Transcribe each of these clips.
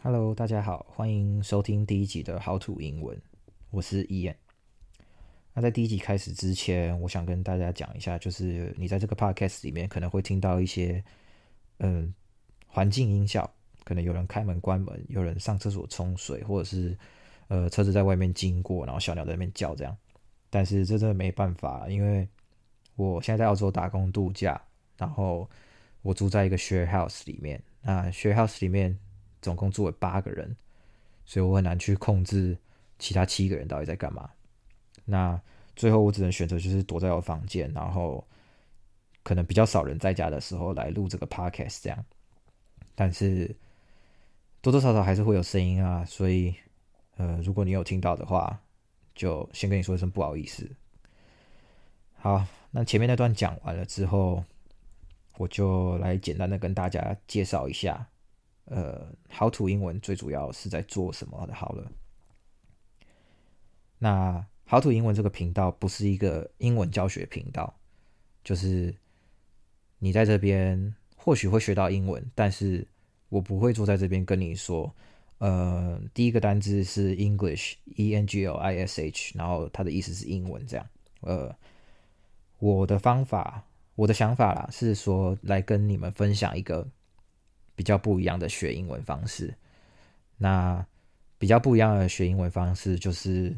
Hello，大家好，欢迎收听第一集的 How to 英文，我是 Ian。那在第一集开始之前，我想跟大家讲一下，就是你在这个 podcast 里面可能会听到一些嗯环境音效，可能有人开门关门，有人上厕所冲水，或者是呃车子在外面经过，然后小鸟在那边叫这样。但是这真的没办法，因为我现在在澳洲打工度假，然后我住在一个 share house 里面，那 share house 里面。总共住了八个人，所以我很难去控制其他七个人到底在干嘛。那最后我只能选择就是躲在我房间，然后可能比较少人在家的时候来录这个 podcast 这样。但是多多少少还是会有声音啊，所以呃，如果你有听到的话，就先跟你说一声不好意思。好，那前面那段讲完了之后，我就来简单的跟大家介绍一下。呃，好土英文最主要是在做什么的？好了，那好土英文这个频道不是一个英文教学频道，就是你在这边或许会学到英文，但是我不会坐在这边跟你说，呃，第一个单字是 English，E N G L I S H，然后它的意思是英文这样。呃，我的方法，我的想法啦，是说来跟你们分享一个。比较不一样的学英文方式，那比较不一样的学英文方式就是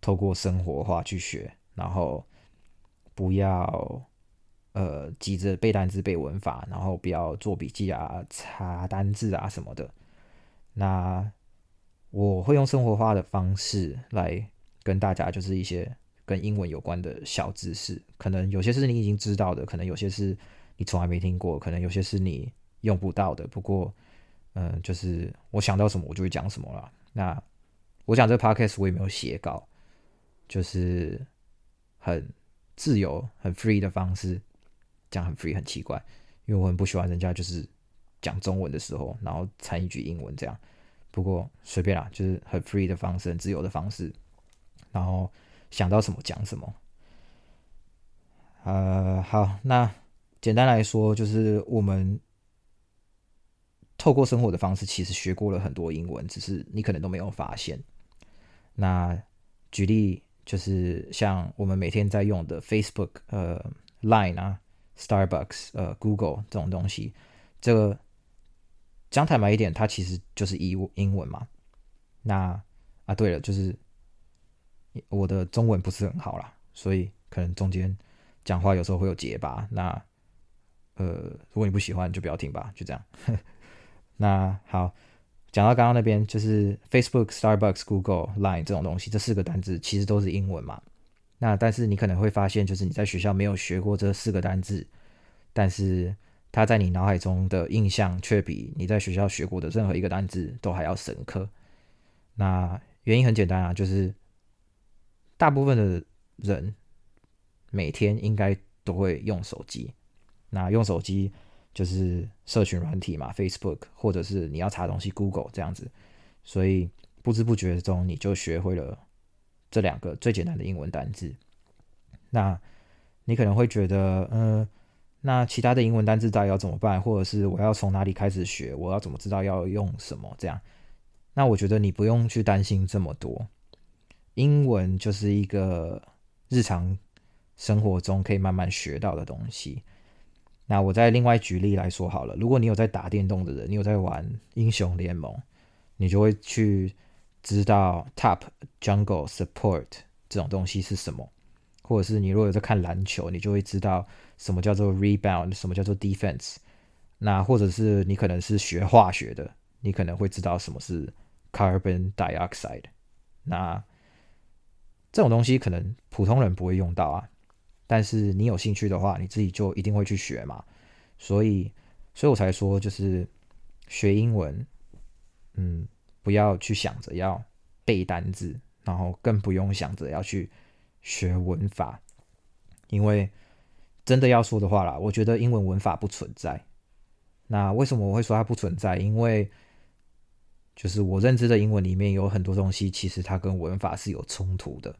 透过生活化去学，然后不要呃急着背单词、背文法，然后不要做笔记啊、查单字啊什么的。那我会用生活化的方式来跟大家，就是一些跟英文有关的小知识，可能有些是你已经知道的，可能有些是你从来没听过，可能有些是你。用不到的，不过，嗯、就是我想到什么我就会讲什么了。那我讲这个 podcast 我也没有写稿，就是很自由、很 free 的方式讲，很 free 很奇怪，因为我很不喜欢人家就是讲中文的时候，然后掺一句英文这样。不过随便啦，就是很 free 的方式，很自由的方式，然后想到什么讲什么。呃，好，那简单来说就是我们。透过生活的方式，其实学过了很多英文，只是你可能都没有发现。那举例就是像我们每天在用的 Facebook、呃 Line 啊、Starbucks、呃 Google 这种东西，这个讲坦白一点，它其实就是英英文嘛。那啊，对了，就是我的中文不是很好啦，所以可能中间讲话有时候会有结巴。那呃，如果你不喜欢，就不要听吧，就这样。那好，讲到刚刚那边，就是 Facebook、Starbucks、Google、Line 这种东西，这四个单字其实都是英文嘛。那但是你可能会发现，就是你在学校没有学过这四个单字，但是它在你脑海中的印象却比你在学校学过的任何一个单字都还要深刻。那原因很简单啊，就是大部分的人每天应该都会用手机，那用手机。就是社群软体嘛，Facebook，或者是你要查东西，Google 这样子，所以不知不觉中你就学会了这两个最简单的英文单字。那你可能会觉得，嗯、那其他的英文单字到底要怎么办？或者是我要从哪里开始学？我要怎么知道要用什么？这样，那我觉得你不用去担心这么多。英文就是一个日常生活中可以慢慢学到的东西。那我再另外举例来说好了，如果你有在打电动的人，你有在玩英雄联盟，你就会去知道 top jungle support 这种东西是什么，或者是你如果有在看篮球，你就会知道什么叫做 rebound，什么叫做 defense。那或者是你可能是学化学的，你可能会知道什么是 carbon dioxide。那这种东西可能普通人不会用到啊。但是你有兴趣的话，你自己就一定会去学嘛。所以，所以我才说，就是学英文，嗯，不要去想着要背单字，然后更不用想着要去学文法，因为真的要说的话啦，我觉得英文文法不存在。那为什么我会说它不存在？因为就是我认知的英文里面有很多东西，其实它跟文法是有冲突的，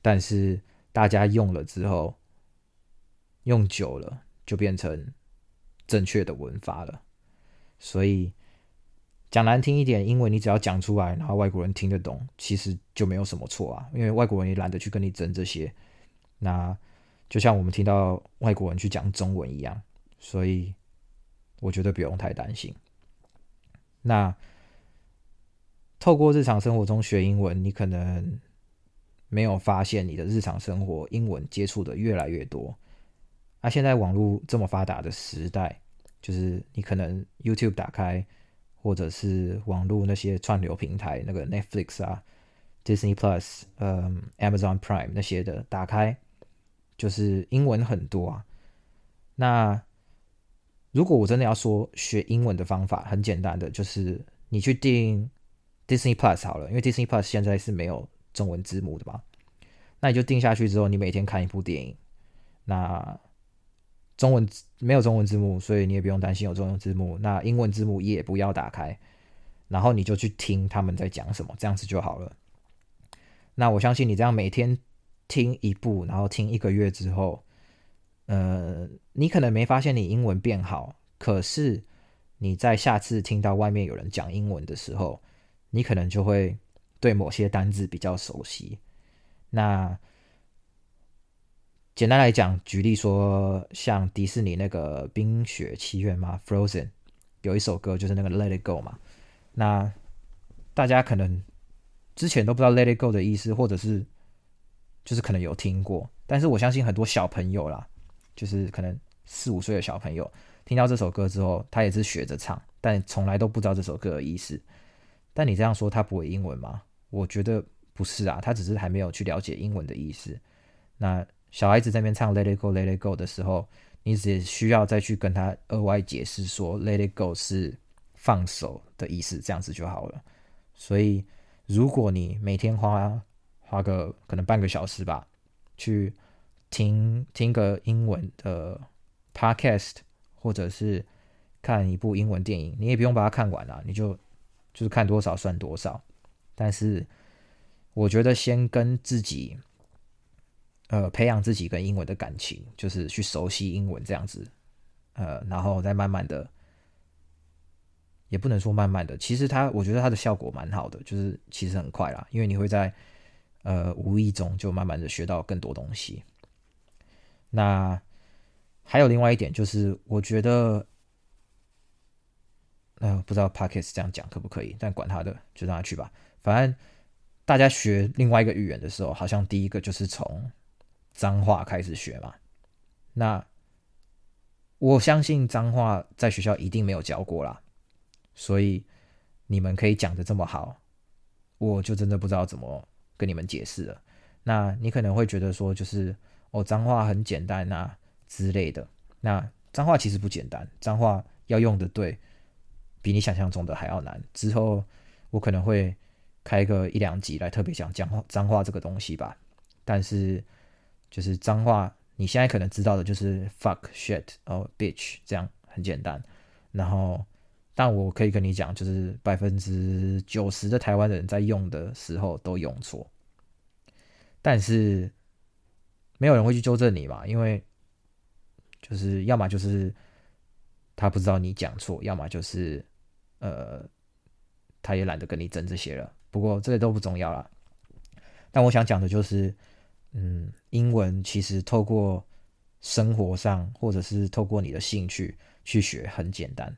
但是。大家用了之后，用久了就变成正确的文法了。所以讲难听一点，英文你只要讲出来，然后外国人听得懂，其实就没有什么错啊。因为外国人也懒得去跟你争这些。那就像我们听到外国人去讲中文一样，所以我觉得不用太担心。那透过日常生活中学英文，你可能没有发现你的日常生活英文接触的越来越多。那现在网络这么发达的时代，就是你可能 YouTube 打开。或者是网络那些串流平台，那个 Netflix 啊、Disney Plus、嗯、Amazon Prime 那些的，打开就是英文很多啊。那如果我真的要说学英文的方法，很简单的，就是你去订 Disney Plus 好了，因为 Disney Plus 现在是没有中文字幕的嘛。那你就定下去之后，你每天看一部电影，那。中文没有中文字幕，所以你也不用担心有中文字幕。那英文字幕也不要打开，然后你就去听他们在讲什么，这样子就好了。那我相信你这样每天听一部，然后听一个月之后，呃，你可能没发现你英文变好，可是你在下次听到外面有人讲英文的时候，你可能就会对某些单字比较熟悉。那简单来讲，举例说，像迪士尼那个《冰雪奇缘》嘛，《Frozen》有一首歌就是那个《Let It Go》嘛。那大家可能之前都不知道《Let It Go》的意思，或者是就是可能有听过，但是我相信很多小朋友啦，就是可能四五岁的小朋友听到这首歌之后，他也是学着唱，但从来都不知道这首歌的意思。但你这样说，他不会英文吗？我觉得不是啊，他只是还没有去了解英文的意思。那。小孩子在那边唱 Let It Go, Let It Go 的时候，你只需要再去跟他额外解释说 Let It Go 是放手的意思，这样子就好了。所以，如果你每天花花个可能半个小时吧，去听听个英文的 Podcast，或者是看一部英文电影，你也不用把它看完了，你就就是看多少算多少。但是，我觉得先跟自己。呃，培养自己跟英文的感情，就是去熟悉英文这样子，呃，然后再慢慢的，也不能说慢慢的，其实它，我觉得它的效果蛮好的，就是其实很快啦，因为你会在呃无意中就慢慢的学到更多东西。那还有另外一点就是，我觉得，呃，不知道 Podcast 这样讲可不可以，但管他的，就让他去吧。反正大家学另外一个语言的时候，好像第一个就是从。脏话开始学嘛？那我相信脏话在学校一定没有教过啦，所以你们可以讲的这么好，我就真的不知道怎么跟你们解释了。那你可能会觉得说，就是哦，脏话很简单啊之类的。那脏话其实不简单，脏话要用的对，比你想象中的还要难。之后我可能会开个一两集来特别讲讲话脏话这个东西吧，但是。就是脏话，你现在可能知道的就是 fuck shit 哦 bitch 这样很简单。然后，但我可以跟你讲，就是百分之九十的台湾人在用的时候都用错。但是没有人会去纠正你嘛，因为就是要么就是他不知道你讲错，要么就是呃他也懒得跟你争这些了。不过这些都不重要啦。但我想讲的就是。嗯，英文其实透过生活上，或者是透过你的兴趣去学很简单。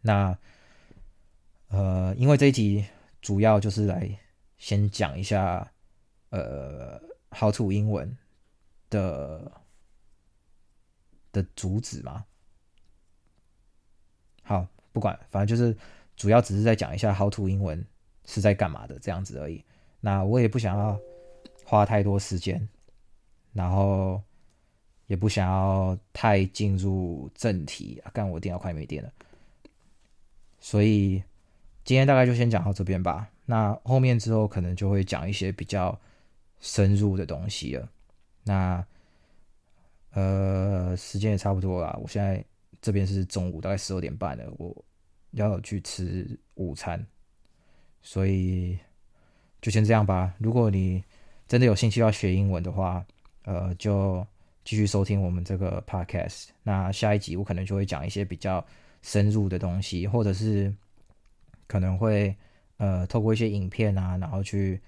那呃，因为这一集主要就是来先讲一下呃，How to 英文的的主旨嘛。好，不管，反正就是主要只是在讲一下 How to 英文是在干嘛的这样子而已。那我也不想要。花太多时间，然后也不想要太进入正题啊！干，我电脑快没电了，所以今天大概就先讲到这边吧。那后面之后可能就会讲一些比较深入的东西了。那呃，时间也差不多了，我现在这边是中午大概十二点半了，我要去吃午餐，所以就先这样吧。如果你真的有兴趣要学英文的话，呃，就继续收听我们这个 podcast。那下一集我可能就会讲一些比较深入的东西，或者是可能会呃透过一些影片啊，然后去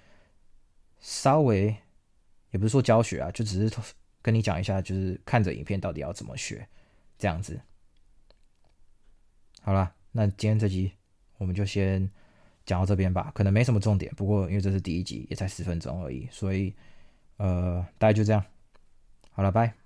稍微也不是说教学啊，就只是跟你讲一下，就是看着影片到底要怎么学这样子。好了，那今天这集我们就先讲到这边吧，可能没什么重点，不过因为这是第一集，也才十分钟而已，所以呃大概就这样。好了，拜。